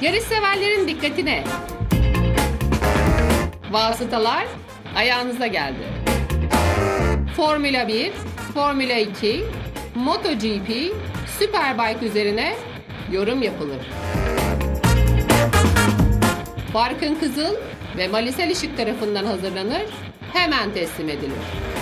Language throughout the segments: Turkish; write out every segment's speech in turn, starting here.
Yarış severlerin dikkatine. Vasıtalar ayağınıza geldi. Formula 1, Formula 2, MotoGP, Superbike üzerine yorum yapılır. Barkın Kızıl ve Malisel Işık tarafından hazırlanır, hemen teslim edilir.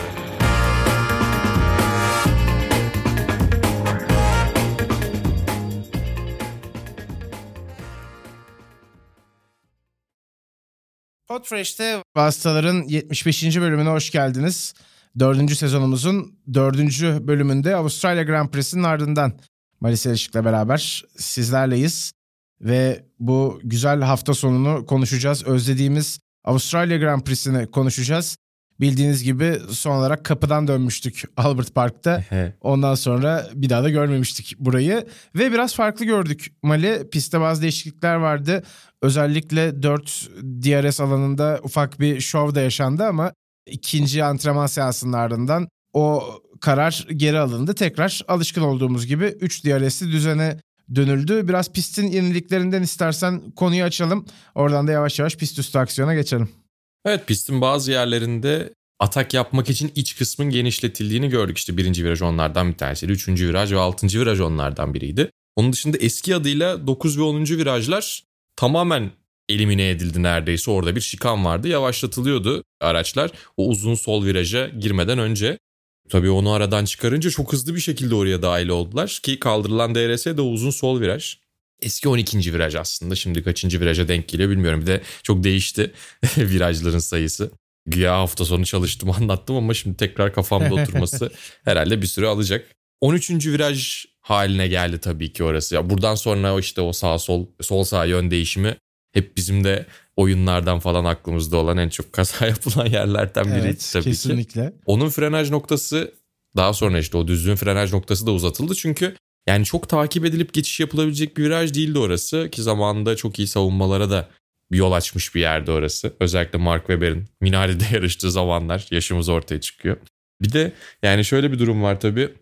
Podfresh'te Vasıtaların 75. bölümüne hoş geldiniz. Dördüncü sezonumuzun dördüncü bölümünde Avustralya Grand Prix'sinin ardından Malise Işık'la beraber sizlerleyiz. Ve bu güzel hafta sonunu konuşacağız. Özlediğimiz Avustralya Grand Prix'sini konuşacağız. Bildiğiniz gibi son olarak kapıdan dönmüştük Albert Park'ta. Ondan sonra bir daha da görmemiştik burayı. Ve biraz farklı gördük Mali. Pistte bazı değişiklikler vardı. Özellikle 4 DRS alanında ufak bir şov da yaşandı ama ikinci antrenman seansının ardından o karar geri alındı. Tekrar alışkın olduğumuz gibi 3 DRS'li düzene dönüldü. Biraz pistin yeniliklerinden istersen konuyu açalım. Oradan da yavaş yavaş pist üstü aksiyona geçelim. Evet pistin bazı yerlerinde atak yapmak için iç kısmın genişletildiğini gördük. İşte birinci viraj onlardan bir tanesiydi. Üçüncü viraj ve altıncı viraj onlardan biriydi. Onun dışında eski adıyla 9 ve 10. virajlar tamamen elimine edildi neredeyse. Orada bir şikan vardı. Yavaşlatılıyordu araçlar o uzun sol viraja girmeden önce. Tabii onu aradan çıkarınca çok hızlı bir şekilde oraya dahil oldular. Ki kaldırılan DRS de uzun sol viraj. Eski 12. viraj aslında. Şimdi kaçıncı viraja denk geliyor bilmiyorum. Bir de çok değişti virajların sayısı. Güya hafta sonu çalıştım anlattım ama şimdi tekrar kafamda oturması herhalde bir süre alacak. 13. viraj haline geldi tabii ki orası. Ya buradan sonra işte o sağ sol sol sağ yön değişimi hep bizim de oyunlardan falan aklımızda olan en çok kaza yapılan yerlerden biri evet, tabii kesinlikle. ki. Onun frenaj noktası daha sonra işte o düzlüğün frenaj noktası da uzatıldı. Çünkü yani çok takip edilip geçiş yapılabilecek bir viraj değildi orası. Ki zamanında çok iyi savunmalara da bir yol açmış bir yerde orası. Özellikle Mark Webber'in minarede yarıştığı zamanlar yaşımız ortaya çıkıyor. Bir de yani şöyle bir durum var tabii.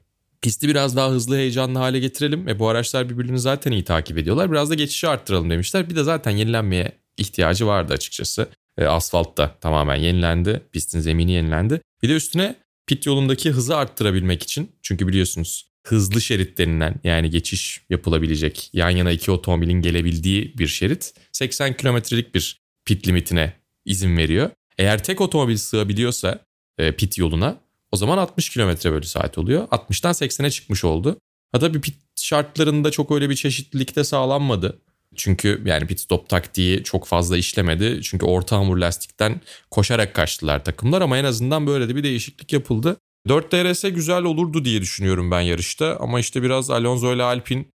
Pisti biraz daha hızlı heyecanlı hale getirelim. E bu araçlar birbirini zaten iyi takip ediyorlar. Biraz da geçişi arttıralım demişler. Bir de zaten yenilenmeye ihtiyacı vardı açıkçası. E, asfalt da tamamen yenilendi. Pistin zemini yenilendi. Bir de üstüne pit yolundaki hızı arttırabilmek için. Çünkü biliyorsunuz hızlı şerit denilen yani geçiş yapılabilecek yan yana iki otomobilin gelebildiği bir şerit 80 kilometrelik bir pit limitine izin veriyor. Eğer tek otomobil sığabiliyorsa e, pit yoluna o zaman 60 kilometre bölü saat oluyor. 60'tan 80'e çıkmış oldu. Hatta bir pit şartlarında çok öyle bir çeşitlilik de sağlanmadı. Çünkü yani pit stop taktiği çok fazla işlemedi. Çünkü orta hamur lastikten koşarak kaçtılar takımlar ama en azından böyle de bir değişiklik yapıldı. 4 DRS güzel olurdu diye düşünüyorum ben yarışta ama işte biraz Alonso ile Alpin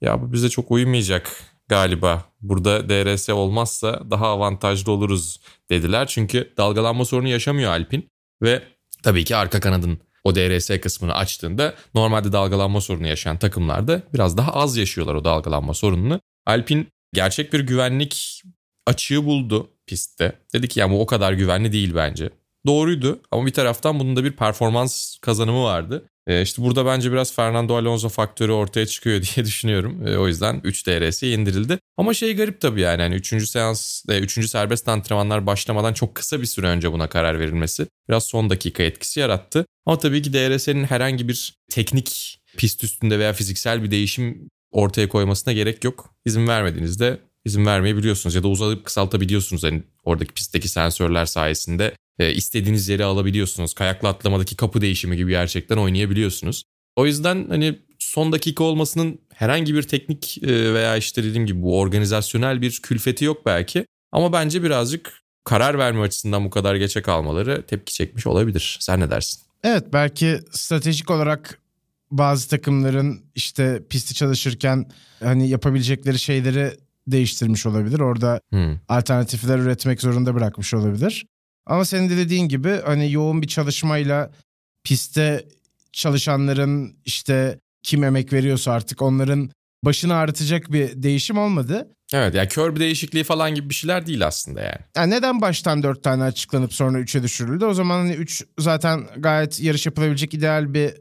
ya bu bize çok uymayacak galiba. Burada DRS olmazsa daha avantajlı oluruz dediler. Çünkü dalgalanma sorunu yaşamıyor Alpin ve tabii ki arka kanadın o DRS kısmını açtığında normalde dalgalanma sorunu yaşayan takımlarda biraz daha az yaşıyorlar o dalgalanma sorununu. Alpin gerçek bir güvenlik açığı buldu pistte. Dedi ki ya bu o kadar güvenli değil bence. Doğruydu ama bir taraftan bunun da bir performans kazanımı vardı. E işte burada bence biraz Fernando Alonso faktörü ortaya çıkıyor diye düşünüyorum. E, o yüzden 3 DRS'ye indirildi. Ama şey garip tabii yani. yani 3. seans, 3. E, serbest antrenmanlar başlamadan çok kısa bir süre önce buna karar verilmesi biraz son dakika etkisi yarattı. Ama tabii ki DRS'nin herhangi bir teknik pist üstünde veya fiziksel bir değişim ortaya koymasına gerek yok. İzin vermediğinizde izin vermeyebiliyorsunuz ya da uzatıp kısaltabiliyorsunuz. Yani oradaki pistteki sensörler sayesinde e, istediğiniz yere alabiliyorsunuz. Kayakla atlamadaki kapı değişimi gibi gerçekten oynayabiliyorsunuz. O yüzden hani son dakika olmasının herhangi bir teknik e, veya işte dediğim gibi bu organizasyonel bir külfeti yok belki. Ama bence birazcık karar verme açısından bu kadar geçe kalmaları tepki çekmiş olabilir. Sen ne dersin? Evet belki stratejik olarak bazı takımların işte pisti çalışırken hani yapabilecekleri şeyleri değiştirmiş olabilir. Orada hmm. alternatifler üretmek zorunda bırakmış olabilir. Ama senin de dediğin gibi hani yoğun bir çalışmayla pistte çalışanların işte kim emek veriyorsa artık onların başını ağrıtacak bir değişim olmadı. Evet yani kör bir değişikliği falan gibi bir şeyler değil aslında yani. yani neden baştan dört tane açıklanıp sonra üçe düşürüldü? O zaman hani üç zaten gayet yarış yapılabilecek ideal bir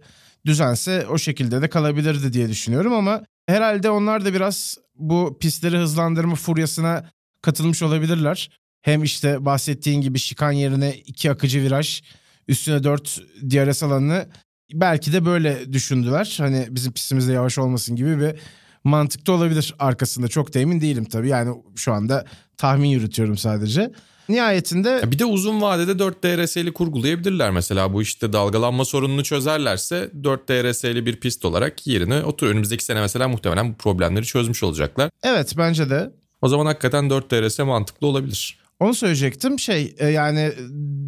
düzense o şekilde de kalabilirdi diye düşünüyorum ama Herhalde onlar da biraz bu pistleri hızlandırma furyasına katılmış olabilirler. Hem işte bahsettiğin gibi şikan yerine iki akıcı viraj, üstüne dört DRS alanı belki de böyle düşündüler. Hani bizim pistimizde yavaş olmasın gibi bir mantıkta olabilir arkasında. Çok da emin değilim tabii. Yani şu anda tahmin yürütüyorum sadece. Nihayetinde... Bir de uzun vadede 4 DRS'li kurgulayabilirler mesela. Bu işte dalgalanma sorununu çözerlerse 4 DRS'li bir pist olarak yerine otur. Önümüzdeki sene mesela muhtemelen bu problemleri çözmüş olacaklar. Evet bence de. O zaman hakikaten 4 DRS mantıklı olabilir. Onu söyleyecektim. Şey e, yani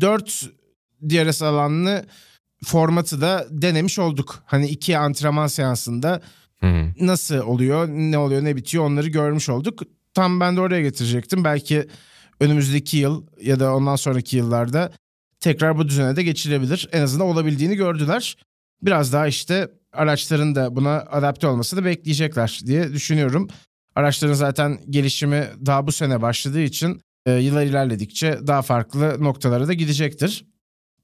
4 DRS alanlı formatı da denemiş olduk. Hani iki antrenman seansında Hı. nasıl oluyor, ne oluyor, ne bitiyor onları görmüş olduk. Tam ben de oraya getirecektim. Belki önümüzdeki yıl ya da ondan sonraki yıllarda tekrar bu düzene de geçilebilir. En azından olabildiğini gördüler. Biraz daha işte araçların da buna adapte olmasını bekleyecekler diye düşünüyorum. Araçların zaten gelişimi daha bu sene başladığı için e, yıllar ilerledikçe daha farklı noktalara da gidecektir.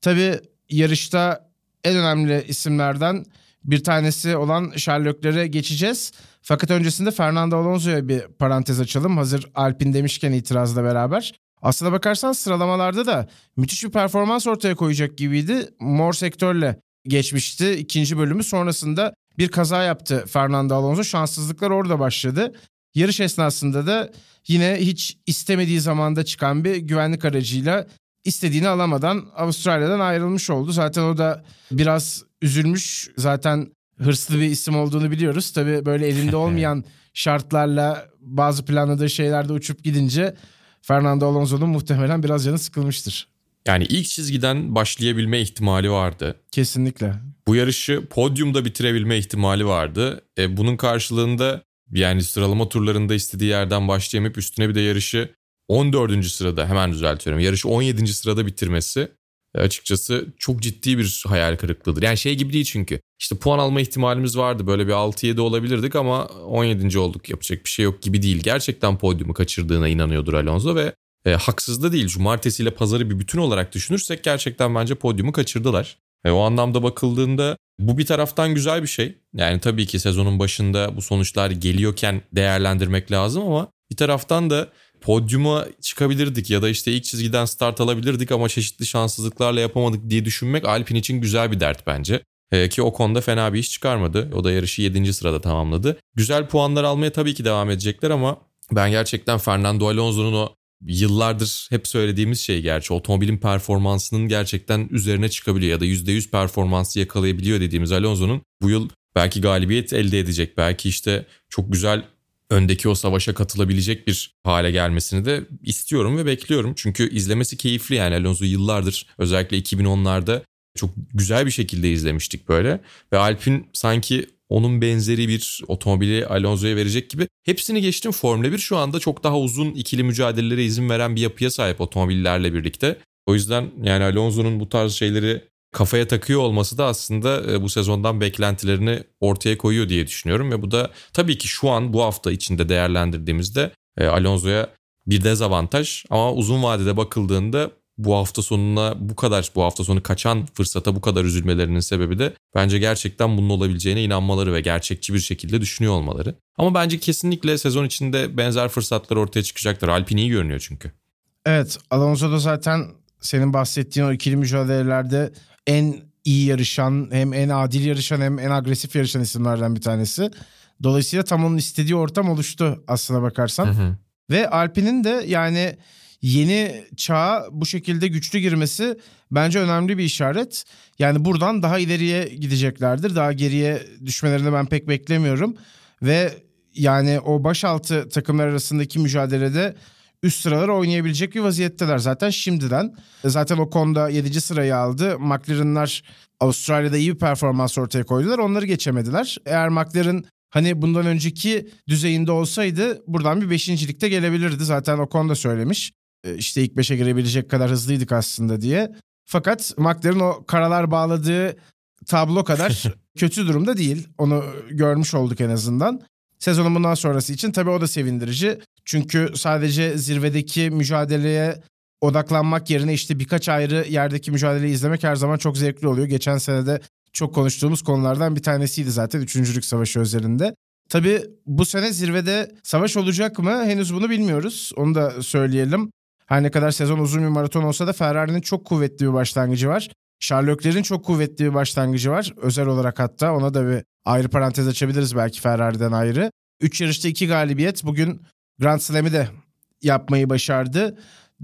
Tabii yarışta en önemli isimlerden bir tanesi olan Sherlock'lere geçeceğiz. Fakat öncesinde Fernando Alonso'ya bir parantez açalım. Hazır Alpin demişken itirazla beraber. Aslına bakarsan sıralamalarda da müthiş bir performans ortaya koyacak gibiydi. Mor sektörle geçmişti ikinci bölümü. Sonrasında bir kaza yaptı Fernando Alonso. Şanssızlıklar orada başladı. Yarış esnasında da yine hiç istemediği zamanda çıkan bir güvenlik aracıyla istediğini alamadan Avustralya'dan ayrılmış oldu. Zaten o da biraz üzülmüş. Zaten hırslı bir isim olduğunu biliyoruz. Tabii böyle elinde olmayan şartlarla bazı planladığı şeylerde uçup gidince Fernando Alonso'nun muhtemelen biraz canı sıkılmıştır. Yani ilk çizgiden başlayabilme ihtimali vardı. Kesinlikle. Bu yarışı podyumda bitirebilme ihtimali vardı. E, bunun karşılığında yani sıralama turlarında istediği yerden başlayamayıp üstüne bir de yarışı 14. sırada hemen düzeltiyorum. Yarışı 17. sırada bitirmesi e, açıkçası çok ciddi bir hayal kırıklığıdır. Yani şey gibi değil çünkü. İşte puan alma ihtimalimiz vardı. Böyle bir 6-7 olabilirdik ama 17. olduk. Yapacak bir şey yok gibi değil. Gerçekten podyumu kaçırdığına inanıyordur Alonso ve e, haksız da değil. Cumartesi ile pazarı bir bütün olarak düşünürsek gerçekten bence podyumu kaçırdılar. E, o anlamda bakıldığında bu bir taraftan güzel bir şey. Yani tabii ki sezonun başında bu sonuçlar geliyorken değerlendirmek lazım ama bir taraftan da podyuma çıkabilirdik ya da işte ilk çizgiden start alabilirdik ama çeşitli şanssızlıklarla yapamadık diye düşünmek Alpin için güzel bir dert bence. Ee, ki o konuda fena bir iş çıkarmadı. O da yarışı 7. sırada tamamladı. Güzel puanlar almaya tabii ki devam edecekler ama ben gerçekten Fernando Alonso'nun o yıllardır hep söylediğimiz şey gerçi otomobilin performansının gerçekten üzerine çıkabiliyor ya da %100 performansı yakalayabiliyor dediğimiz Alonso'nun bu yıl belki galibiyet elde edecek belki işte çok güzel öndeki o savaşa katılabilecek bir hale gelmesini de istiyorum ve bekliyorum. Çünkü izlemesi keyifli yani Alonso yıllardır özellikle 2010'larda çok güzel bir şekilde izlemiştik böyle. Ve Alp'in sanki onun benzeri bir otomobili Alonso'ya verecek gibi. Hepsini geçtim Formula 1 şu anda çok daha uzun ikili mücadelelere izin veren bir yapıya sahip otomobillerle birlikte. O yüzden yani Alonso'nun bu tarz şeyleri kafaya takıyor olması da aslında e, bu sezondan beklentilerini ortaya koyuyor diye düşünüyorum. Ve bu da tabii ki şu an bu hafta içinde değerlendirdiğimizde e, Alonso'ya bir dezavantaj ama uzun vadede bakıldığında bu hafta sonuna bu kadar bu hafta sonu kaçan fırsata bu kadar üzülmelerinin sebebi de bence gerçekten bunun olabileceğine inanmaları ve gerçekçi bir şekilde düşünüyor olmaları. Ama bence kesinlikle sezon içinde benzer fırsatlar ortaya çıkacaktır. Alpine iyi görünüyor çünkü. Evet Alonso da zaten senin bahsettiğin o ikili mücadelelerde en iyi yarışan hem en adil yarışan hem en agresif yarışan isimlerden bir tanesi. Dolayısıyla tam onun istediği ortam oluştu aslına bakarsan. Hı hı. Ve Alpine'in de yani yeni çağa bu şekilde güçlü girmesi bence önemli bir işaret. Yani buradan daha ileriye gideceklerdir. Daha geriye düşmelerini ben pek beklemiyorum. Ve yani o başaltı takımlar arasındaki mücadelede üst sıraları oynayabilecek bir vaziyetteler zaten şimdiden. Zaten o konuda 7. sırayı aldı. McLaren'lar Avustralya'da iyi bir performans ortaya koydular. Onları geçemediler. Eğer McLaren hani bundan önceki düzeyinde olsaydı buradan bir beşincilikte gelebilirdi. Zaten o konuda söylemiş. E, işte ilk beşe girebilecek kadar hızlıydık aslında diye. Fakat McLaren o karalar bağladığı tablo kadar kötü durumda değil. Onu görmüş olduk en azından. Sezonun bundan sonrası için tabii o da sevindirici. Çünkü sadece zirvedeki mücadeleye odaklanmak yerine işte birkaç ayrı yerdeki mücadeleyi izlemek her zaman çok zevkli oluyor. Geçen senede çok konuştuğumuz konulardan bir tanesiydi zaten üçüncülük savaşı özelinde. Tabii bu sene zirvede savaş olacak mı henüz bunu bilmiyoruz. Onu da söyleyelim. Her ne kadar sezon uzun bir maraton olsa da Ferrari'nin çok kuvvetli bir başlangıcı var. Charlotte'lerin çok kuvvetli bir başlangıcı var. Özel olarak hatta ona da bir ayrı parantez açabiliriz belki Ferrari'den ayrı. 3 yarışta 2 galibiyet. Bugün Grand Slam'i de yapmayı başardı.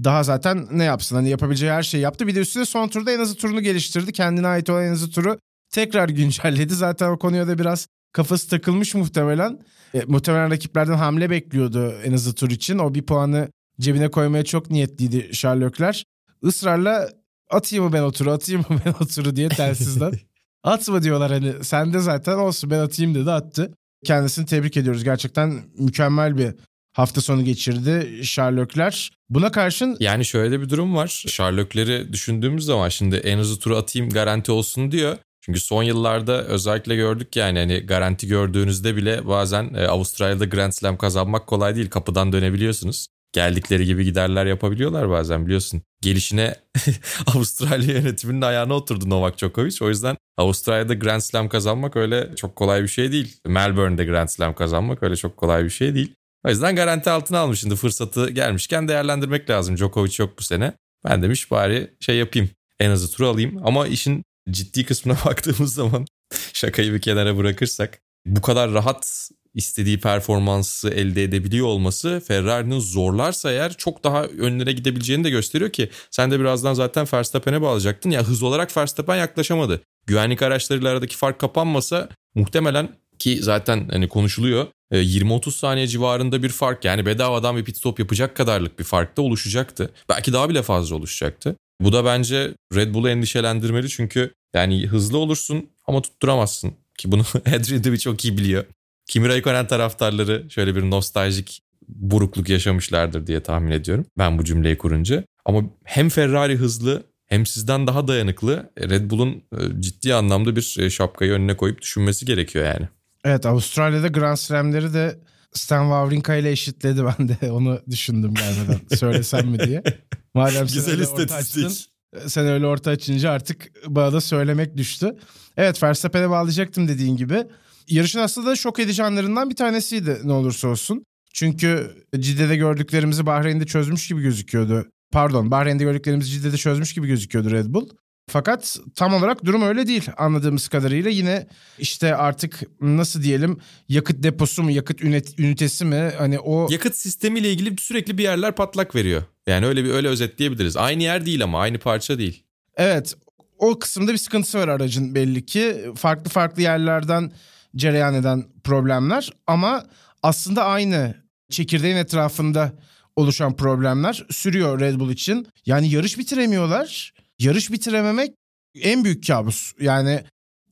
Daha zaten ne yapsın hani yapabileceği her şeyi yaptı. Bir de üstüne son turda en hızlı turunu geliştirdi. Kendine ait olan en hızlı turu tekrar güncelledi. Zaten o konuya da biraz kafası takılmış muhtemelen. E, muhtemelen rakiplerden hamle bekliyordu en hızlı tur için. O bir puanı cebine koymaya çok niyetliydi Sherlockler. Israrla atayım mı ben o turu atayım mı ben o turu diye telsizden. Atma diyorlar hani sende zaten olsun ben atayım dedi attı. Kendisini tebrik ediyoruz. Gerçekten mükemmel bir hafta sonu geçirdi Sherlockler. Buna karşın... Yani şöyle bir durum var. Sherlockleri düşündüğümüz zaman şimdi en hızlı turu atayım garanti olsun diyor. Çünkü son yıllarda özellikle gördük yani hani garanti gördüğünüzde bile bazen e, Avustralya'da Grand Slam kazanmak kolay değil. Kapıdan dönebiliyorsunuz. Geldikleri gibi giderler yapabiliyorlar bazen biliyorsun. Gelişine Avustralya yönetiminin ayağına oturdu Novak Djokovic. O yüzden Avustralya'da Grand Slam kazanmak öyle çok kolay bir şey değil. Melbourne'de Grand Slam kazanmak öyle çok kolay bir şey değil. O yüzden garanti altına almış şimdi fırsatı gelmişken değerlendirmek lazım. Djokovic yok bu sene. Ben demiş bari şey yapayım en azı turu alayım. Ama işin ciddi kısmına baktığımız zaman şakayı bir kenara bırakırsak bu kadar rahat istediği performansı elde edebiliyor olması Ferrari'nin zorlarsa eğer çok daha önlere gidebileceğini de gösteriyor ki sen de birazdan zaten Verstappen'e bağlayacaktın. Ya hız olarak Verstappen yaklaşamadı. Güvenlik araçlarıyla aradaki fark kapanmasa muhtemelen ki zaten hani konuşuluyor 20-30 e, saniye civarında bir fark yani bedavadan bir pit stop yapacak kadarlık bir fark da oluşacaktı. Belki daha bile fazla oluşacaktı. Bu da bence Red Bull'u endişelendirmeli çünkü yani hızlı olursun ama tutturamazsın. Ki bunu Adrian Newey çok iyi biliyor. Kimi Raikkonen taraftarları şöyle bir nostaljik burukluk yaşamışlardır diye tahmin ediyorum. Ben bu cümleyi kurunca. Ama hem Ferrari hızlı hem sizden daha dayanıklı. Red Bull'un e, ciddi anlamda bir e, şapkayı önüne koyup düşünmesi gerekiyor yani. Evet Avustralya'da Grand Slam'leri de Stan Wawrinka ile eşitledi ben de onu düşündüm gelmeden söylesem mi diye. Madem Güzel istatistik. Sen öyle orta açınca artık bana da söylemek düştü. Evet Verstappen'e bağlayacaktım dediğin gibi. Yarışın aslında şok edici anlarından bir tanesiydi ne olursa olsun. Çünkü Cidde'de gördüklerimizi Bahreyn'de çözmüş gibi gözüküyordu. Pardon Bahreyn'de gördüklerimizi Cidde'de çözmüş gibi gözüküyordu Red Bull. Fakat tam olarak durum öyle değil anladığımız kadarıyla. Yine işte artık nasıl diyelim yakıt deposu mu yakıt ünitesi mi hani o... Yakıt sistemiyle ilgili sürekli bir yerler patlak veriyor. Yani öyle bir öyle özetleyebiliriz. Aynı yer değil ama aynı parça değil. Evet o kısımda bir sıkıntısı var aracın belli ki. Farklı farklı yerlerden cereyan eden problemler ama aslında aynı çekirdeğin etrafında oluşan problemler sürüyor Red Bull için. Yani yarış bitiremiyorlar. Yarış bitirememek en büyük kabus. Yani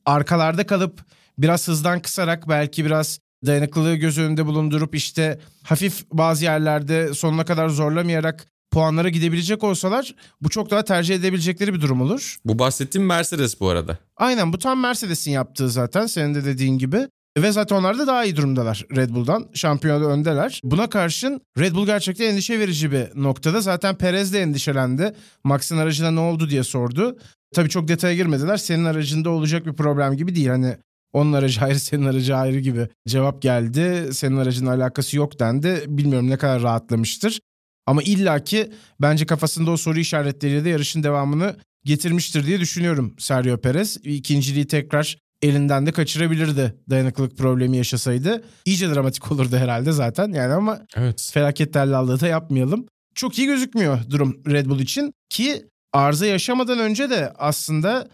arkalarda kalıp biraz hızdan kısarak belki biraz dayanıklılığı göz önünde bulundurup işte hafif bazı yerlerde sonuna kadar zorlamayarak puanlara gidebilecek olsalar bu çok daha tercih edebilecekleri bir durum olur. Bu bahsettiğim Mercedes bu arada. Aynen bu tam Mercedes'in yaptığı zaten senin de dediğin gibi. Ve zaten onlar da daha iyi durumdalar Red Bull'dan. Şampiyonada öndeler. Buna karşın Red Bull gerçekten endişe verici bir noktada. Zaten Perez de endişelendi. Max'in aracına ne oldu diye sordu. Tabii çok detaya girmediler. Senin aracında olacak bir problem gibi değil. Hani onun aracı ayrı senin aracı ayrı gibi cevap geldi. Senin aracın alakası yok dendi. Bilmiyorum ne kadar rahatlamıştır. Ama illaki bence kafasında o soru işaretleriyle de yarışın devamını getirmiştir diye düşünüyorum Sergio Perez. İkinciliği tekrar elinden de kaçırabilirdi dayanıklılık problemi yaşasaydı. İyice dramatik olurdu herhalde zaten yani ama evet. felaket tellallığı da yapmayalım. Çok iyi gözükmüyor durum Red Bull için ki arıza yaşamadan önce de aslında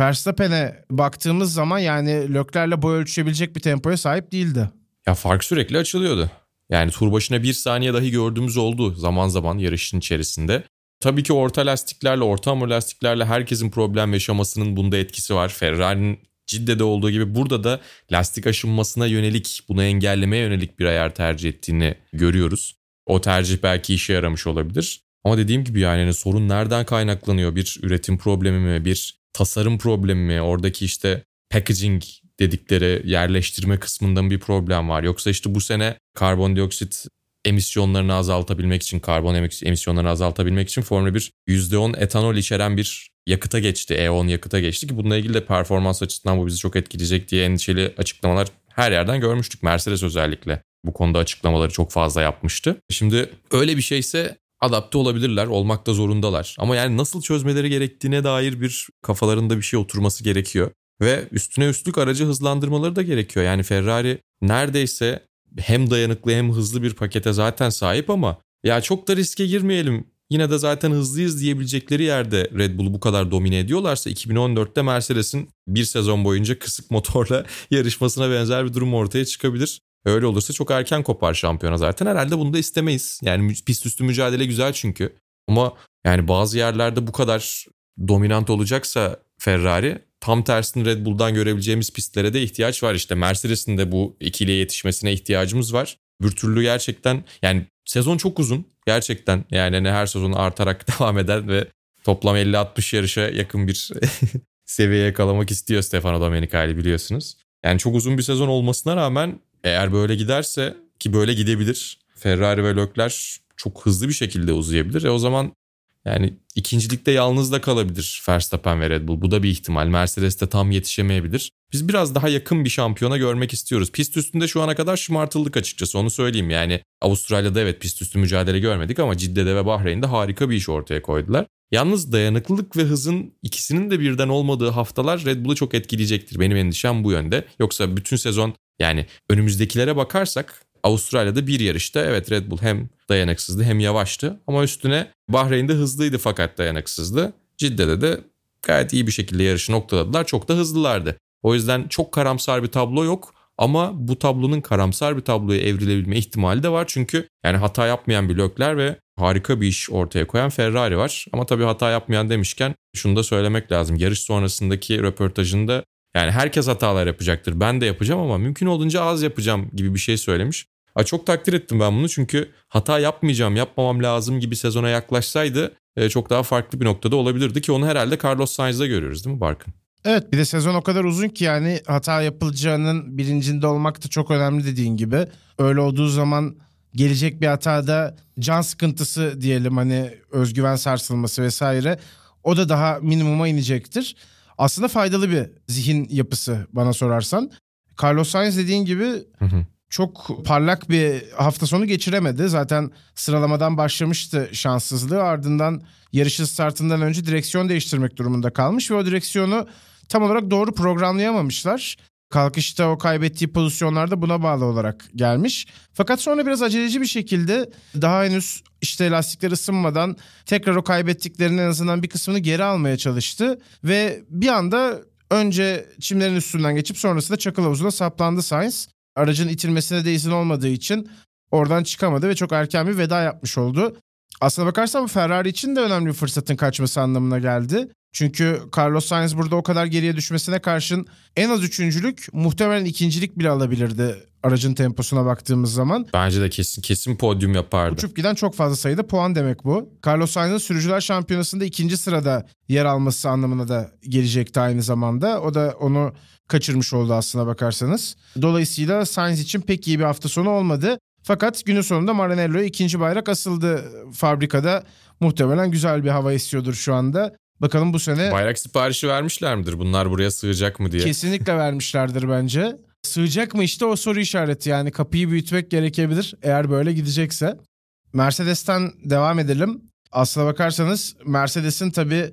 Verstappen'e baktığımız zaman yani Lökler'le boy ölçüşebilecek bir tempoya sahip değildi. Ya fark sürekli açılıyordu. Yani tur başına bir saniye dahi gördüğümüz oldu zaman zaman yarışın içerisinde. Tabii ki orta lastiklerle, orta hamur lastiklerle herkesin problem yaşamasının bunda etkisi var. Ferrari'nin Cidde'de olduğu gibi burada da lastik aşınmasına yönelik, bunu engellemeye yönelik bir ayar tercih ettiğini görüyoruz. O tercih belki işe yaramış olabilir. Ama dediğim gibi yani hani sorun nereden kaynaklanıyor? Bir üretim problemi mi, bir tasarım problemi mi? Oradaki işte packaging dedikleri yerleştirme kısmında bir problem var. Yoksa işte bu sene karbondioksit emisyonlarını azaltabilmek için, karbon emisyonlarını azaltabilmek için Formula 1 %10 etanol içeren bir yakıta geçti. E10 yakıta geçti ki bununla ilgili de performans açısından bu bizi çok etkileyecek diye endişeli açıklamalar her yerden görmüştük. Mercedes özellikle bu konuda açıklamaları çok fazla yapmıştı. Şimdi öyle bir şeyse adapte olabilirler, olmakta zorundalar. Ama yani nasıl çözmeleri gerektiğine dair bir kafalarında bir şey oturması gerekiyor. Ve üstüne üstlük aracı hızlandırmaları da gerekiyor. Yani Ferrari neredeyse hem dayanıklı hem hızlı bir pakete zaten sahip ama ya çok da riske girmeyelim. Yine de zaten hızlıyız diyebilecekleri yerde Red Bull'u bu kadar domine ediyorlarsa 2014'te Mercedes'in bir sezon boyunca kısık motorla yarışmasına benzer bir durum ortaya çıkabilir. Öyle olursa çok erken kopar şampiyona zaten. Herhalde bunu da istemeyiz. Yani pist üstü mücadele güzel çünkü. Ama yani bazı yerlerde bu kadar dominant olacaksa Ferrari tam tersini Red Bull'dan görebileceğimiz pistlere de ihtiyaç var. İşte Mercedes'in de bu ikiliye yetişmesine ihtiyacımız var. Bir türlü gerçekten yani sezon çok uzun gerçekten yani hani her sezon artarak devam eden ve toplam 50-60 yarışa yakın bir seviyeye yakalamak istiyor Stefano Domenicali biliyorsunuz. Yani çok uzun bir sezon olmasına rağmen eğer böyle giderse ki böyle gidebilir. Ferrari ve Leclerc çok hızlı bir şekilde uzayabilir. E o zaman yani ikincilikte yalnız da kalabilir Verstappen ve Red Bull. Bu da bir ihtimal. Mercedes de tam yetişemeyebilir. Biz biraz daha yakın bir şampiyona görmek istiyoruz. Pist üstünde şu ana kadar şımartıldık açıkçası onu söyleyeyim. Yani Avustralya'da evet pist üstü mücadele görmedik ama Cidde'de ve Bahreyn'de harika bir iş ortaya koydular. Yalnız dayanıklılık ve hızın ikisinin de birden olmadığı haftalar Red Bull'u çok etkileyecektir. Benim endişem bu yönde. Yoksa bütün sezon yani önümüzdekilere bakarsak Avustralya'da bir yarışta evet Red Bull hem dayanıksızdı hem yavaştı ama üstüne Bahreyn'de hızlıydı fakat dayanıksızdı. Cidde'de de gayet iyi bir şekilde yarışı noktaladılar. Çok da hızlılardı. O yüzden çok karamsar bir tablo yok ama bu tablonun karamsar bir tabloya evrilebilme ihtimali de var. Çünkü yani hata yapmayan bir Lökler ve harika bir iş ortaya koyan Ferrari var. Ama tabii hata yapmayan demişken şunu da söylemek lazım. Yarış sonrasındaki röportajında yani herkes hatalar yapacaktır. Ben de yapacağım ama mümkün olduğunca az yapacağım gibi bir şey söylemiş. Ay çok takdir ettim ben bunu çünkü hata yapmayacağım, yapmamam lazım gibi sezona yaklaşsaydı e, çok daha farklı bir noktada olabilirdi ki onu herhalde Carlos Sainz'da görüyoruz değil mi Barkın? Evet bir de sezon o kadar uzun ki yani hata yapılacağının bilincinde olmak da çok önemli dediğin gibi. Öyle olduğu zaman gelecek bir hatada can sıkıntısı diyelim hani özgüven sarsılması vesaire o da daha minimuma inecektir. Aslında faydalı bir zihin yapısı bana sorarsan. Carlos Sainz dediğin gibi hı hı çok parlak bir hafta sonu geçiremedi. Zaten sıralamadan başlamıştı şanssızlığı. Ardından yarışın startından önce direksiyon değiştirmek durumunda kalmış ve o direksiyonu tam olarak doğru programlayamamışlar. Kalkışta o kaybettiği pozisyonlarda buna bağlı olarak gelmiş. Fakat sonra biraz aceleci bir şekilde daha henüz işte lastikler ısınmadan tekrar o kaybettiklerinin en azından bir kısmını geri almaya çalıştı. Ve bir anda önce çimlerin üstünden geçip sonrasında çakıl havuzuna saplandı Sainz aracın itilmesine de izin olmadığı için oradan çıkamadı ve çok erken bir veda yapmış oldu. Aslına bakarsan Ferrari için de önemli bir fırsatın kaçması anlamına geldi. Çünkü Carlos Sainz burada o kadar geriye düşmesine karşın en az üçüncülük muhtemelen ikincilik bile alabilirdi aracın temposuna baktığımız zaman. Bence de kesin kesin podyum yapardı. Uçup giden çok fazla sayıda puan demek bu. Carlos Sainz'ın sürücüler şampiyonasında ikinci sırada yer alması anlamına da gelecekti aynı zamanda. O da onu kaçırmış oldu aslına bakarsanız. Dolayısıyla Sainz için pek iyi bir hafta sonu olmadı. Fakat günün sonunda Maranello'ya ikinci bayrak asıldı fabrikada. Muhtemelen güzel bir hava istiyordur şu anda. Bakalım bu sene... Bayrak siparişi vermişler midir? Bunlar buraya sığacak mı diye. Kesinlikle vermişlerdir bence. Sığacak mı işte o soru işareti yani kapıyı büyütmek gerekebilir eğer böyle gidecekse. Mercedes'ten devam edelim. Aslına bakarsanız Mercedes'in tabii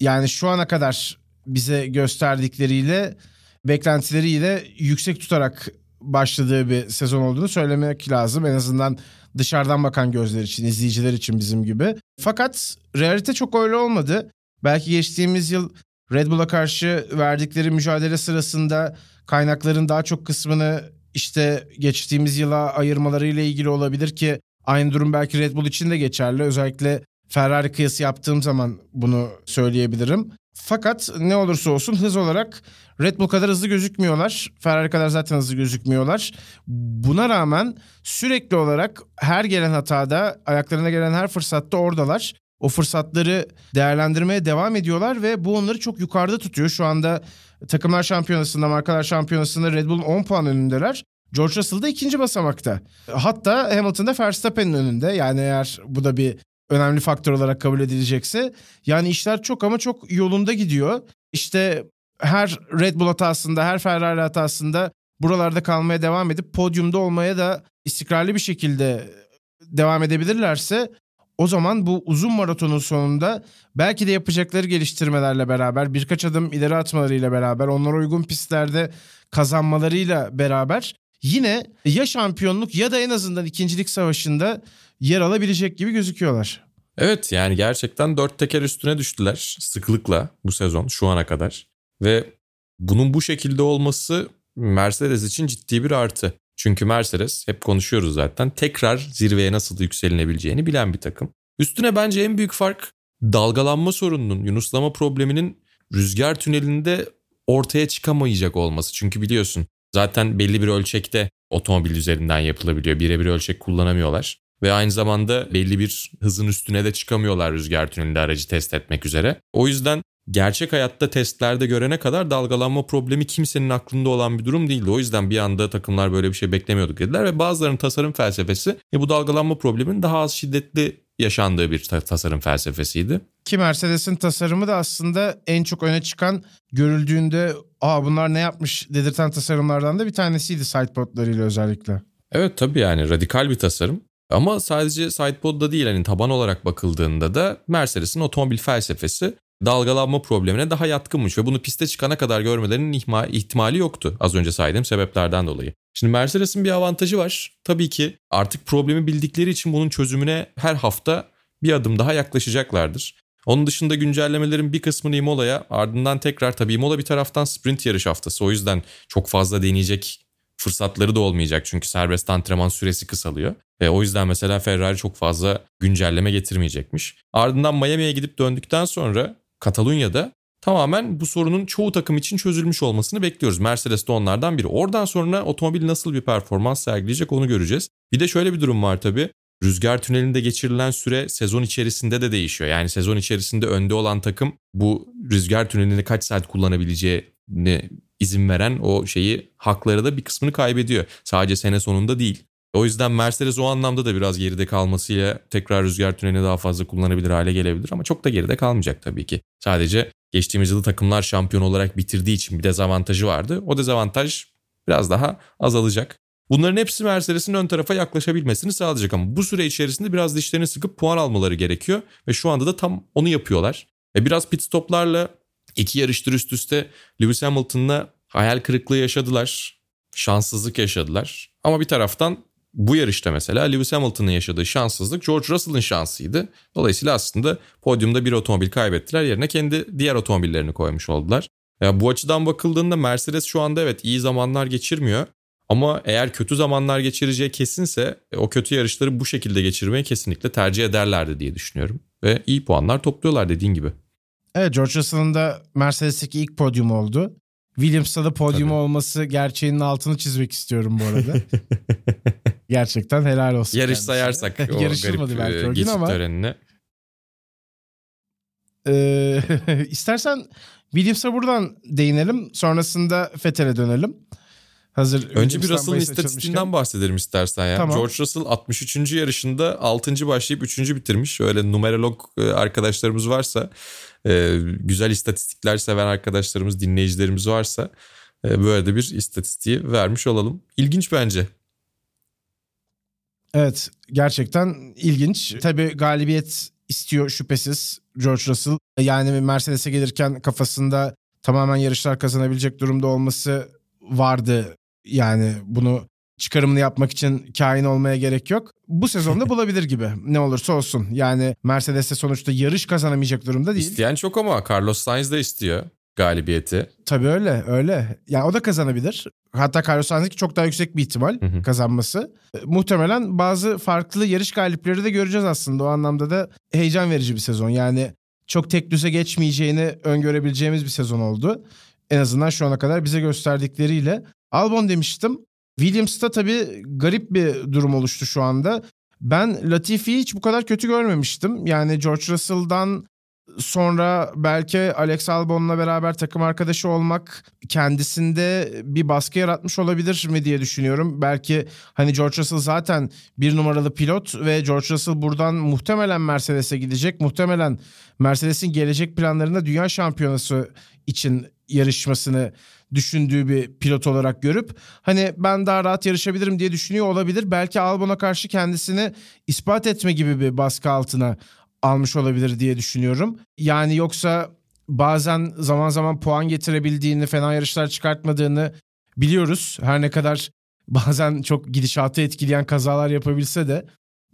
yani şu ana kadar bize gösterdikleriyle beklentileriyle yüksek tutarak başladığı bir sezon olduğunu söylemek lazım. En azından dışarıdan bakan gözler için, izleyiciler için bizim gibi. Fakat realite çok öyle olmadı. Belki geçtiğimiz yıl Red Bull'a karşı verdikleri mücadele sırasında kaynakların daha çok kısmını işte geçtiğimiz yıla ayırmalarıyla ilgili olabilir ki aynı durum belki Red Bull için de geçerli. Özellikle Ferrari kıyası yaptığım zaman bunu söyleyebilirim. Fakat ne olursa olsun hız olarak Red Bull kadar hızlı gözükmüyorlar. Ferrari kadar zaten hızlı gözükmüyorlar. Buna rağmen sürekli olarak her gelen hatada, ayaklarına gelen her fırsatta oradalar. O fırsatları değerlendirmeye devam ediyorlar ve bu onları çok yukarıda tutuyor. Şu anda takımlar şampiyonasında, markalar şampiyonasında Red Bull'un 10 puan önündeler. George Russell da ikinci basamakta. Hatta Hamilton da Verstappen'in önünde. Yani eğer bu da bir önemli faktör olarak kabul edilecekse. Yani işler çok ama çok yolunda gidiyor. İşte her Red Bull hatasında, her Ferrari hatasında buralarda kalmaya devam edip podyumda olmaya da istikrarlı bir şekilde devam edebilirlerse o zaman bu uzun maratonun sonunda belki de yapacakları geliştirmelerle beraber birkaç adım ileri atmalarıyla beraber onlara uygun pistlerde kazanmalarıyla beraber yine ya şampiyonluk ya da en azından ikincilik savaşında yer alabilecek gibi gözüküyorlar. Evet yani gerçekten dört teker üstüne düştüler sıklıkla bu sezon şu ana kadar. Ve bunun bu şekilde olması Mercedes için ciddi bir artı. Çünkü Mercedes hep konuşuyoruz zaten tekrar zirveye nasıl yükselinebileceğini bilen bir takım. Üstüne bence en büyük fark dalgalanma sorununun, yunuslama probleminin rüzgar tünelinde ortaya çıkamayacak olması. Çünkü biliyorsun zaten belli bir ölçekte otomobil üzerinden yapılabiliyor. Birebir ölçek kullanamıyorlar. Ve aynı zamanda belli bir hızın üstüne de çıkamıyorlar rüzgar tünelinde aracı test etmek üzere. O yüzden gerçek hayatta testlerde görene kadar dalgalanma problemi kimsenin aklında olan bir durum değildi. O yüzden bir anda takımlar böyle bir şey beklemiyorduk dediler ve bazılarının tasarım felsefesi e, bu dalgalanma probleminin daha az şiddetli yaşandığı bir tasarım felsefesiydi. Ki Mercedes'in tasarımı da aslında en çok öne çıkan görüldüğünde aa bunlar ne yapmış dedirten tasarımlardan da bir tanesiydi sidepodlarıyla özellikle. Evet tabii yani radikal bir tasarım. Ama sadece sidepod'da değil hani taban olarak bakıldığında da Mercedes'in otomobil felsefesi dalgalanma problemine daha yatkınmış ve bunu piste çıkana kadar görmelerinin ihtimali yoktu az önce saydığım sebeplerden dolayı. Şimdi Mercedes'in bir avantajı var. Tabii ki artık problemi bildikleri için bunun çözümüne her hafta bir adım daha yaklaşacaklardır. Onun dışında güncellemelerin bir kısmını Imola'ya ardından tekrar tabii Imola bir taraftan sprint yarış haftası. O yüzden çok fazla deneyecek fırsatları da olmayacak çünkü serbest antrenman süresi kısalıyor. E, o yüzden mesela Ferrari çok fazla güncelleme getirmeyecekmiş. Ardından Miami'ye gidip döndükten sonra Katalunya'da tamamen bu sorunun çoğu takım için çözülmüş olmasını bekliyoruz. Mercedes de onlardan biri. Oradan sonra otomobil nasıl bir performans sergileyecek onu göreceğiz. Bir de şöyle bir durum var tabii. Rüzgar tünelinde geçirilen süre sezon içerisinde de değişiyor. Yani sezon içerisinde önde olan takım bu rüzgar tünelini kaç saat kullanabileceğini izin veren o şeyi hakları da bir kısmını kaybediyor. Sadece sene sonunda değil. O yüzden Mercedes o anlamda da biraz geride kalmasıyla tekrar rüzgar tünelini daha fazla kullanabilir hale gelebilir ama çok da geride kalmayacak tabii ki. Sadece geçtiğimiz yıl takımlar şampiyon olarak bitirdiği için bir dezavantajı vardı. O dezavantaj biraz daha azalacak. Bunların hepsi Mercedes'in ön tarafa yaklaşabilmesini sağlayacak ama bu süre içerisinde biraz dişlerini sıkıp puan almaları gerekiyor ve şu anda da tam onu yapıyorlar. E biraz pit stoplarla iki yarıştır üst üste Lewis Hamilton'la hayal kırıklığı yaşadılar. Şanssızlık yaşadılar. Ama bir taraftan bu yarışta mesela Lewis Hamilton'ın yaşadığı şanssızlık George Russell'ın şansıydı. Dolayısıyla aslında podyumda bir otomobil kaybettiler. Yerine kendi diğer otomobillerini koymuş oldular. Ya bu açıdan bakıldığında Mercedes şu anda evet iyi zamanlar geçirmiyor. Ama eğer kötü zamanlar geçireceği kesinse e, o kötü yarışları bu şekilde geçirmeyi kesinlikle tercih ederlerdi diye düşünüyorum. Ve iyi puanlar topluyorlar dediğin gibi. Evet George Russell'ın da Mercedes'teki ilk podyum oldu. Williams'ta da podyum olması gerçeğinin altını çizmek istiyorum bu arada. Gerçekten helal olsun. Yarış kendisine. sayarsak o Yarışılmadı garip belki o gün ama. törenine. Ee, istersen Williams'a buradan değinelim. Sonrasında Fethel'e dönelim. Hazır Önce bir Russell'ın istatistiğinden bahsedelim istersen ya. Tamam. George Russell 63. yarışında 6. başlayıp 3. bitirmiş. Öyle numerolog e, arkadaşlarımız varsa, e, güzel istatistikler seven arkadaşlarımız, dinleyicilerimiz varsa e, böyle de bir istatistiği vermiş olalım. İlginç bence. Evet gerçekten ilginç. Tabii galibiyet istiyor şüphesiz George Russell. Yani Mercedes'e gelirken kafasında tamamen yarışlar kazanabilecek durumda olması vardı. Yani bunu çıkarımını yapmak için kain olmaya gerek yok. Bu sezonda bulabilir gibi ne olursa olsun. Yani Mercedes'te sonuçta yarış kazanamayacak durumda değil. İsteyen çok ama Carlos Sainz de istiyor galibiyeti. Tabii öyle öyle. Yani o da kazanabilir. Hatta Carlos Sainz'in çok daha yüksek bir ihtimal hı hı. kazanması. E, muhtemelen bazı farklı yarış galipleri de göreceğiz aslında. O anlamda da heyecan verici bir sezon. Yani çok tek düze geçmeyeceğini öngörebileceğimiz bir sezon oldu. En azından şu ana kadar bize gösterdikleriyle. Albon demiştim. Williams'ta tabii garip bir durum oluştu şu anda. Ben Latifi'yi hiç bu kadar kötü görmemiştim. Yani George Russell'dan sonra belki Alex Albon'la beraber takım arkadaşı olmak kendisinde bir baskı yaratmış olabilir mi diye düşünüyorum. Belki hani George Russell zaten bir numaralı pilot ve George Russell buradan muhtemelen Mercedes'e gidecek. Muhtemelen Mercedes'in gelecek planlarında dünya şampiyonası için yarışmasını düşündüğü bir pilot olarak görüp hani ben daha rahat yarışabilirim diye düşünüyor olabilir. Belki Albon'a karşı kendisini ispat etme gibi bir baskı altına almış olabilir diye düşünüyorum. Yani yoksa bazen zaman zaman puan getirebildiğini, fena yarışlar çıkartmadığını biliyoruz. Her ne kadar bazen çok gidişatı etkileyen kazalar yapabilse de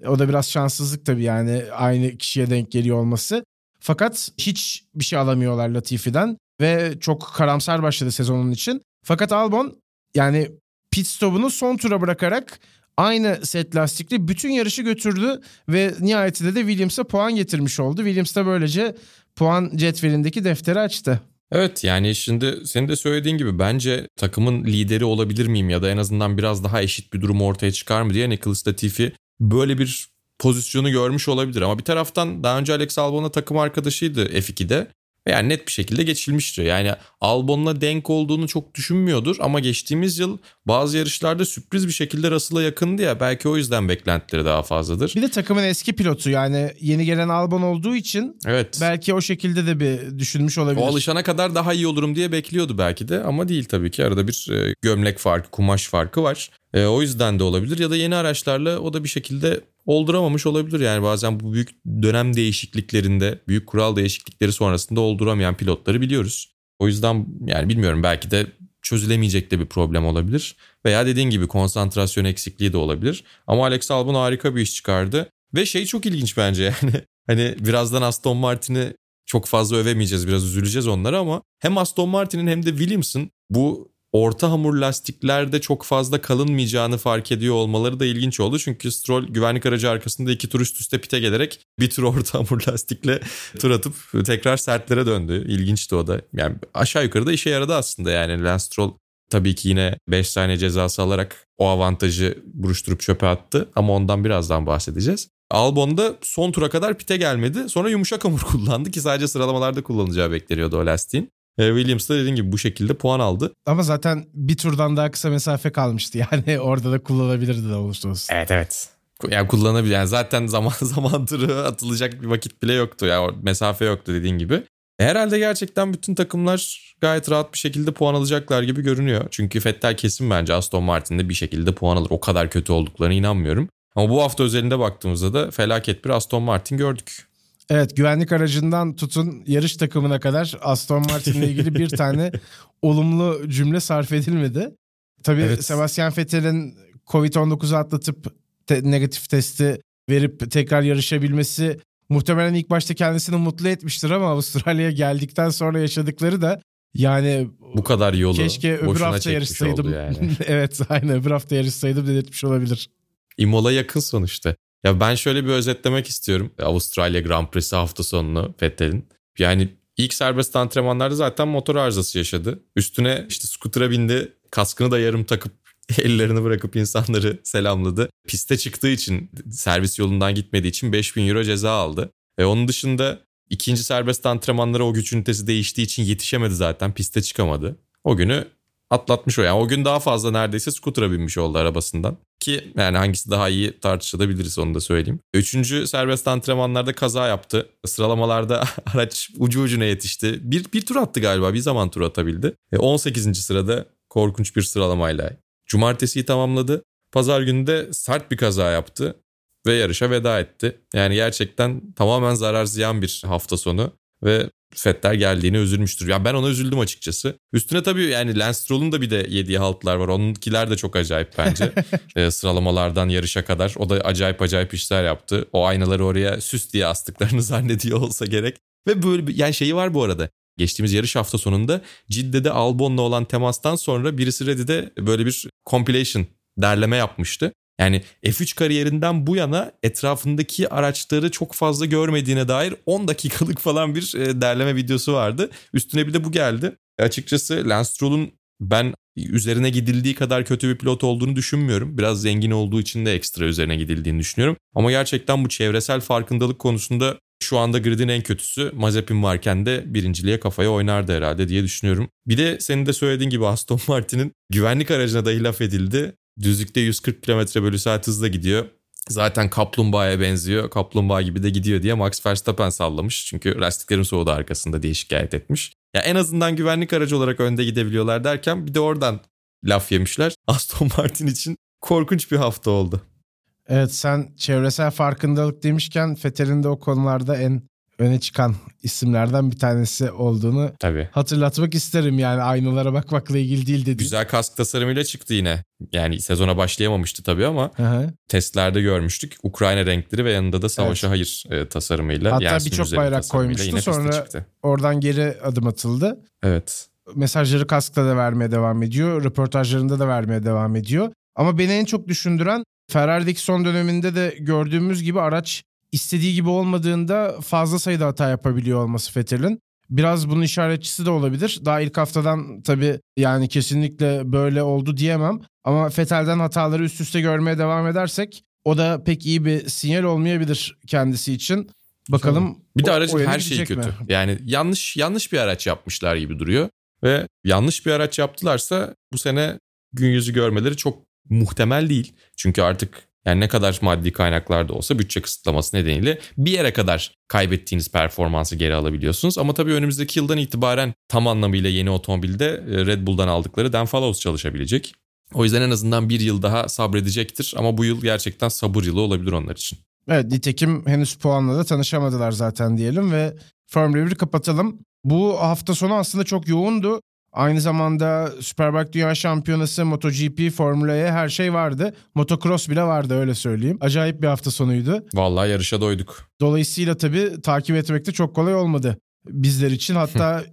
o da biraz şanssızlık tabii yani aynı kişiye denk geliyor olması. Fakat hiç bir şey alamıyorlar Latifi'den ve çok karamsar başladı sezonun için. Fakat Albon yani pit stopunu son tura bırakarak aynı set lastikli bütün yarışı götürdü ve nihayetinde de Williams'a puan getirmiş oldu. Williams da böylece puan cetvelindeki defteri açtı. Evet yani şimdi senin de söylediğin gibi bence takımın lideri olabilir miyim ya da en azından biraz daha eşit bir durum ortaya çıkar mı diye Nicholas Latifi böyle bir pozisyonu görmüş olabilir. Ama bir taraftan daha önce Alex Albon'la takım arkadaşıydı F2'de. Yani net bir şekilde geçilmişti. Yani Albon'la denk olduğunu çok düşünmüyordur ama geçtiğimiz yıl bazı yarışlarda sürpriz bir şekilde Russell'a yakındı ya belki o yüzden beklentileri daha fazladır. Bir de takımın eski pilotu yani yeni gelen Albon olduğu için evet. belki o şekilde de bir düşünmüş olabilir. O alışana kadar daha iyi olurum diye bekliyordu belki de ama değil tabii ki arada bir e, gömlek farkı, kumaş farkı var. E, o yüzden de olabilir ya da yeni araçlarla o da bir şekilde olduramamış olabilir. Yani bazen bu büyük dönem değişikliklerinde, büyük kural değişiklikleri sonrasında olduramayan pilotları biliyoruz. O yüzden yani bilmiyorum belki de çözülemeyecek de bir problem olabilir. Veya dediğin gibi konsantrasyon eksikliği de olabilir. Ama Alex Albon harika bir iş çıkardı. Ve şey çok ilginç bence yani. Hani birazdan Aston Martin'i çok fazla övemeyeceğiz biraz üzüleceğiz onlara ama hem Aston Martin'in hem de Williams'ın bu orta hamur lastiklerde çok fazla kalınmayacağını fark ediyor olmaları da ilginç oldu. Çünkü Stroll güvenlik aracı arkasında iki tur üst üste pite gelerek bir tur orta hamur lastikle tur atıp tekrar sertlere döndü. İlginçti o da. Yani aşağı yukarı da işe yaradı aslında yani Lance Stroll tabii ki yine 5 saniye cezası alarak o avantajı buruşturup çöpe attı ama ondan birazdan bahsedeceğiz. Albon da son tura kadar pite gelmedi. Sonra yumuşak hamur kullandı ki sadece sıralamalarda kullanacağı bekleniyordu o lastiğin. E, Williams da dediğim gibi bu şekilde puan aldı. Ama zaten bir turdan daha kısa mesafe kalmıştı. Yani orada da kullanabilirdi de olursa olsun. Evet evet. Yani kullanabilir. Yani zaten zaman zaman turu atılacak bir vakit bile yoktu. Yani mesafe yoktu dediğin gibi. E, herhalde gerçekten bütün takımlar gayet rahat bir şekilde puan alacaklar gibi görünüyor. Çünkü Vettel kesin bence Aston Martin'de bir şekilde puan alır. O kadar kötü olduklarına inanmıyorum. Ama bu hafta özelinde baktığımızda da felaket bir Aston Martin gördük. Evet güvenlik aracından tutun yarış takımına kadar Aston Martin ile ilgili bir tane olumlu cümle sarf edilmedi. Tabii evet. Sebastian Vettel'in Covid-19'u atlatıp te- negatif testi verip tekrar yarışabilmesi muhtemelen ilk başta kendisini mutlu etmiştir ama Avustralya'ya geldikten sonra yaşadıkları da yani bu kadar yolu keşke öbür hafta yarışsaydım. Yani. evet aynen öbür hafta yarışsaydım dedirtmiş olabilir. Imola yakın sonuçta. Ya ben şöyle bir özetlemek istiyorum. Avustralya Grand Prix'si hafta sonunu Vettel'in. Yani ilk serbest antrenmanlarda zaten motor arızası yaşadı. Üstüne işte skutura bindi. Kaskını da yarım takıp ellerini bırakıp insanları selamladı. Piste çıktığı için servis yolundan gitmediği için 5000 euro ceza aldı. Ve onun dışında ikinci serbest antrenmanlara o güç ünitesi değiştiği için yetişemedi zaten. Piste çıkamadı. O günü atlatmış o. Yani o gün daha fazla neredeyse skutura binmiş oldu arabasından. Ki yani hangisi daha iyi tartışılabiliriz onu da söyleyeyim. Üçüncü serbest antrenmanlarda kaza yaptı. Sıralamalarda araç ucu ucuna yetişti. Bir, bir tur attı galiba bir zaman tur atabildi. 18. E, sırada korkunç bir sıralamayla. Cumartesiyi tamamladı. Pazar günü de sert bir kaza yaptı ve yarışa veda etti. Yani gerçekten tamamen zarar ziyan bir hafta sonu ve Fetter geldiğine üzülmüştür. Ya ben ona üzüldüm açıkçası. Üstüne tabii yani Lance Stroll'un da bir de yediği haltlar var. Onunkiler de çok acayip bence. e, sıralamalardan yarışa kadar. O da acayip acayip işler yaptı. O aynaları oraya süs diye astıklarını zannediyor olsa gerek. Ve böyle bir, yani şeyi var bu arada. Geçtiğimiz yarış hafta sonunda Cidde'de Albon'la olan temastan sonra birisi Reddit'e böyle bir compilation derleme yapmıştı. Yani F3 kariyerinden bu yana etrafındaki araçları çok fazla görmediğine dair 10 dakikalık falan bir e, derleme videosu vardı. Üstüne bir de bu geldi. Açıkçası Lance Stroll'un ben üzerine gidildiği kadar kötü bir pilot olduğunu düşünmüyorum. Biraz zengin olduğu için de ekstra üzerine gidildiğini düşünüyorum. Ama gerçekten bu çevresel farkındalık konusunda şu anda gridin en kötüsü Mazepin varken de birinciliğe kafaya oynardı herhalde diye düşünüyorum. Bir de senin de söylediğin gibi Aston Martin'in güvenlik aracına dahi laf edildi. Düzlükte 140 km bölü saat hızla gidiyor. Zaten kaplumbağaya benziyor. Kaplumbağa gibi de gidiyor diye Max Verstappen sallamış. Çünkü lastiklerin soğudu arkasında diye şikayet etmiş. Ya en azından güvenlik aracı olarak önde gidebiliyorlar derken bir de oradan laf yemişler. Aston Martin için korkunç bir hafta oldu. Evet sen çevresel farkındalık demişken Fethel'in de o konularda en öne çıkan isimlerden bir tanesi olduğunu Tabii. hatırlatmak isterim. Yani aynalara bakmakla ilgili değil dedi. Güzel kask tasarımıyla çıktı yine. Yani sezona başlayamamıştı tabii ama testlerde görmüştük. Ukrayna renkleri ve yanında da savaşa evet. hayır e, tasarımıyla. Hatta birçok bayrak koymuştu. Sonra oradan geri adım atıldı. Evet. Mesajları kaskta da vermeye devam ediyor. Röportajlarında da vermeye devam ediyor. Ama beni en çok düşündüren Ferrari'deki son döneminde de gördüğümüz gibi araç istediği gibi olmadığında fazla sayıda hata yapabiliyor olması Vettel'in. Biraz bunun işaretçisi de olabilir. Daha ilk haftadan tabii yani kesinlikle böyle oldu diyemem. Ama Vettel'den hataları üst üste görmeye devam edersek o da pek iyi bir sinyal olmayabilir kendisi için. Bakalım. Bir de aracın her şeyi kötü. Mi? Yani yanlış yanlış bir araç yapmışlar gibi duruyor ve yanlış bir araç yaptılarsa bu sene gün yüzü görmeleri çok muhtemel değil. Çünkü artık yani ne kadar maddi kaynaklar da olsa bütçe kısıtlaması nedeniyle bir yere kadar kaybettiğiniz performansı geri alabiliyorsunuz. Ama tabii önümüzdeki yıldan itibaren tam anlamıyla yeni otomobilde e, Red Bull'dan aldıkları Dan Fallows çalışabilecek. O yüzden en azından bir yıl daha sabredecektir. Ama bu yıl gerçekten sabır yılı olabilir onlar için. Evet nitekim henüz puanla da tanışamadılar zaten diyelim ve Formula 1'i kapatalım. Bu hafta sonu aslında çok yoğundu. Aynı zamanda Superbike Dünya Şampiyonası, MotoGP, Formula E her şey vardı. Motocross bile vardı öyle söyleyeyim. Acayip bir hafta sonuydu. Vallahi yarışa doyduk. Dolayısıyla tabii takip etmek de çok kolay olmadı bizler için. Hatta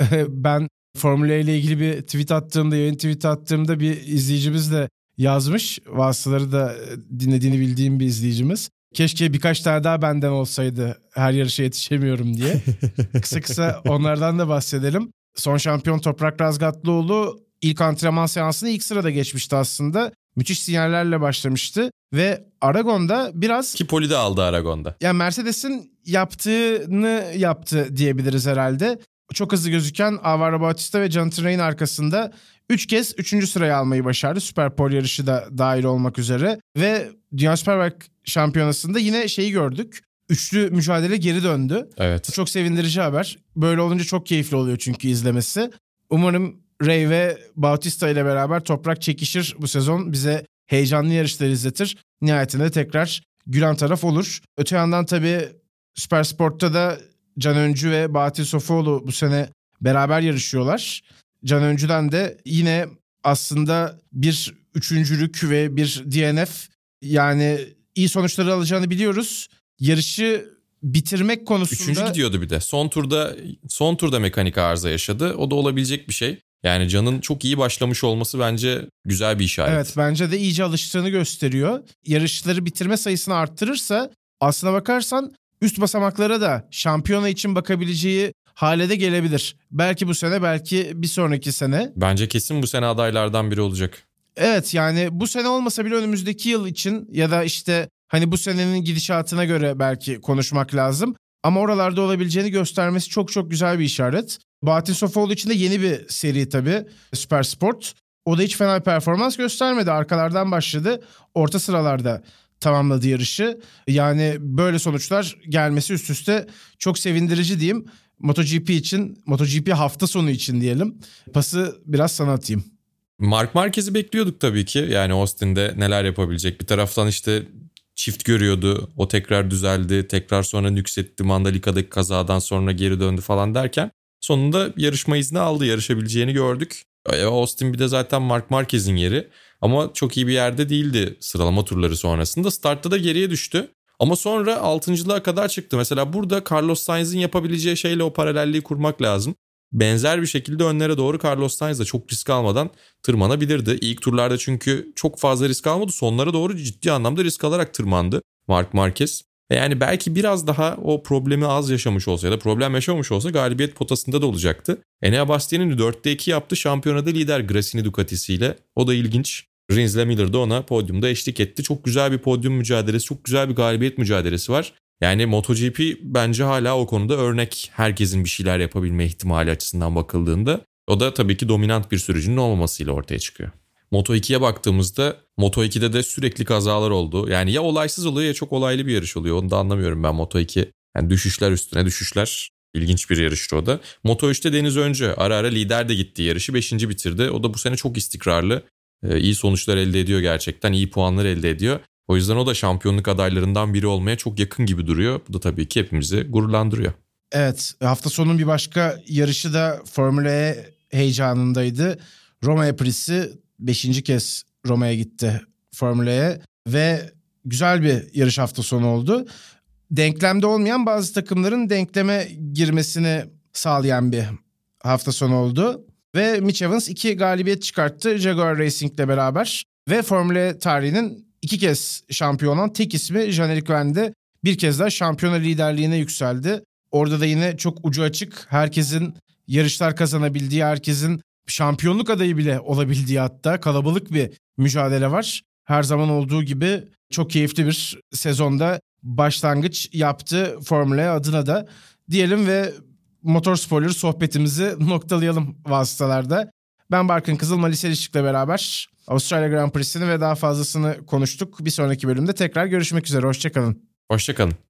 ben Formula E ile ilgili bir tweet attığımda, yayın tweet attığımda bir izleyicimiz de yazmış. Vasıtaları da dinlediğini bildiğim bir izleyicimiz. Keşke birkaç tane daha benden olsaydı her yarışa yetişemiyorum diye. kısa kısa onlardan da bahsedelim. Son şampiyon Toprak Razgatlıoğlu ilk antrenman seansını ilk sırada geçmişti aslında. Müthiş sinyallerle başlamıştı ve Aragon'da biraz... Ki poli de aldı Aragon'da. Yani Mercedes'in yaptığını yaptı diyebiliriz herhalde. Çok hızlı gözüken Alvaro Bautista ve Jonathan Ray arkasında 3 kez 3. sırayı almayı başardı. Süper Pol yarışı da dahil olmak üzere. Ve Dünya Superbike şampiyonasında yine şeyi gördük üçlü mücadele geri döndü. Evet. Bu çok sevindirici haber. Böyle olunca çok keyifli oluyor çünkü izlemesi. Umarım Ray ve Bautista ile beraber toprak çekişir bu sezon. Bize heyecanlı yarışlar izletir. Nihayetinde tekrar gülen taraf olur. Öte yandan tabii Süper Sport'ta da Can Öncü ve Bahattin Sofuoğlu bu sene beraber yarışıyorlar. Can Öncü'den de yine aslında bir üçüncülük ve bir DNF yani iyi sonuçları alacağını biliyoruz yarışı bitirmek konusunda... Üçüncü gidiyordu bir de. Son turda son turda mekanik arıza yaşadı. O da olabilecek bir şey. Yani Can'ın çok iyi başlamış olması bence güzel bir işaret. Evet bence de iyice alıştığını gösteriyor. Yarışları bitirme sayısını arttırırsa aslına bakarsan üst basamaklara da şampiyona için bakabileceği hale de gelebilir. Belki bu sene belki bir sonraki sene. Bence kesin bu sene adaylardan biri olacak. Evet yani bu sene olmasa bile önümüzdeki yıl için ya da işte Hani bu senenin gidişatına göre belki konuşmak lazım. Ama oralarda olabileceğini göstermesi çok çok güzel bir işaret. Bahattin Sofoğlu için de yeni bir seri tabii Süper Sport. O da hiç fena performans göstermedi. Arkalardan başladı. Orta sıralarda tamamladı yarışı. Yani böyle sonuçlar gelmesi üst üste çok sevindirici diyeyim. MotoGP için, MotoGP hafta sonu için diyelim. Pası biraz sana atayım. Mark Marquez'i bekliyorduk tabii ki. Yani Austin'de neler yapabilecek. Bir taraftan işte çift görüyordu. O tekrar düzeldi. Tekrar sonra nüksetti. Mandalika'daki kazadan sonra geri döndü falan derken sonunda yarışma izni aldı. Yarışabileceğini gördük. Austin bir de zaten Mark Marquez'in yeri. Ama çok iyi bir yerde değildi sıralama turları sonrasında. Startta da geriye düştü. Ama sonra altıncılığa kadar çıktı. Mesela burada Carlos Sainz'in yapabileceği şeyle o paralelliği kurmak lazım benzer bir şekilde önlere doğru Carlos Sainz de çok risk almadan tırmanabilirdi. İlk turlarda çünkü çok fazla risk almadı. Sonlara doğru ciddi anlamda risk alarak tırmandı Mark Marquez. Yani belki biraz daha o problemi az yaşamış olsa ya da problem yaşamamış olsa galibiyet potasında da olacaktı. Enea Bastian'in 4'te 2 yaptı. Şampiyonada lider Gresini Ducati'siyle. O da ilginç. Rins Miller de ona podyumda eşlik etti. Çok güzel bir podyum mücadelesi, çok güzel bir galibiyet mücadelesi var. Yani MotoGP bence hala o konuda örnek herkesin bir şeyler yapabilme ihtimali açısından bakıldığında. O da tabii ki dominant bir sürücünün olmamasıyla ortaya çıkıyor. Moto2'ye baktığımızda Moto2'de de sürekli kazalar oldu. Yani ya olaysız oluyor ya çok olaylı bir yarış oluyor. Onu da anlamıyorum ben Moto2. Yani düşüşler üstüne düşüşler. İlginç bir yarıştı o da. Moto 3'te Deniz Öncü ara ara lider de gitti yarışı. Beşinci bitirdi. O da bu sene çok istikrarlı. Ee, iyi sonuçlar elde ediyor gerçekten. iyi puanlar elde ediyor. O yüzden o da şampiyonluk adaylarından biri olmaya çok yakın gibi duruyor. Bu da tabii ki hepimizi gururlandırıyor. Evet hafta sonunun bir başka yarışı da Formula E heyecanındaydı. Roma Aprisi 5. kez Roma'ya gitti Formula E ve güzel bir yarış hafta sonu oldu. Denklemde olmayan bazı takımların denkleme girmesini sağlayan bir hafta sonu oldu. Ve Mitch Evans iki galibiyet çıkarttı Jaguar Racing ile beraber. Ve Formula E tarihinin iki kez şampiyon olan tek ismi Jean-Eric Verne bir kez daha şampiyona liderliğine yükseldi. Orada da yine çok ucu açık. Herkesin yarışlar kazanabildiği, herkesin şampiyonluk adayı bile olabildiği hatta kalabalık bir mücadele var. Her zaman olduğu gibi çok keyifli bir sezonda başlangıç yaptı Formula E adına da diyelim ve motor spoiler sohbetimizi noktalayalım vasıtalarda. Ben Barkın Kızıl Malis beraber Avustralya Grand Prix'sini ve daha fazlasını konuştuk. Bir sonraki bölümde tekrar görüşmek üzere. Hoşçakalın. Hoşçakalın.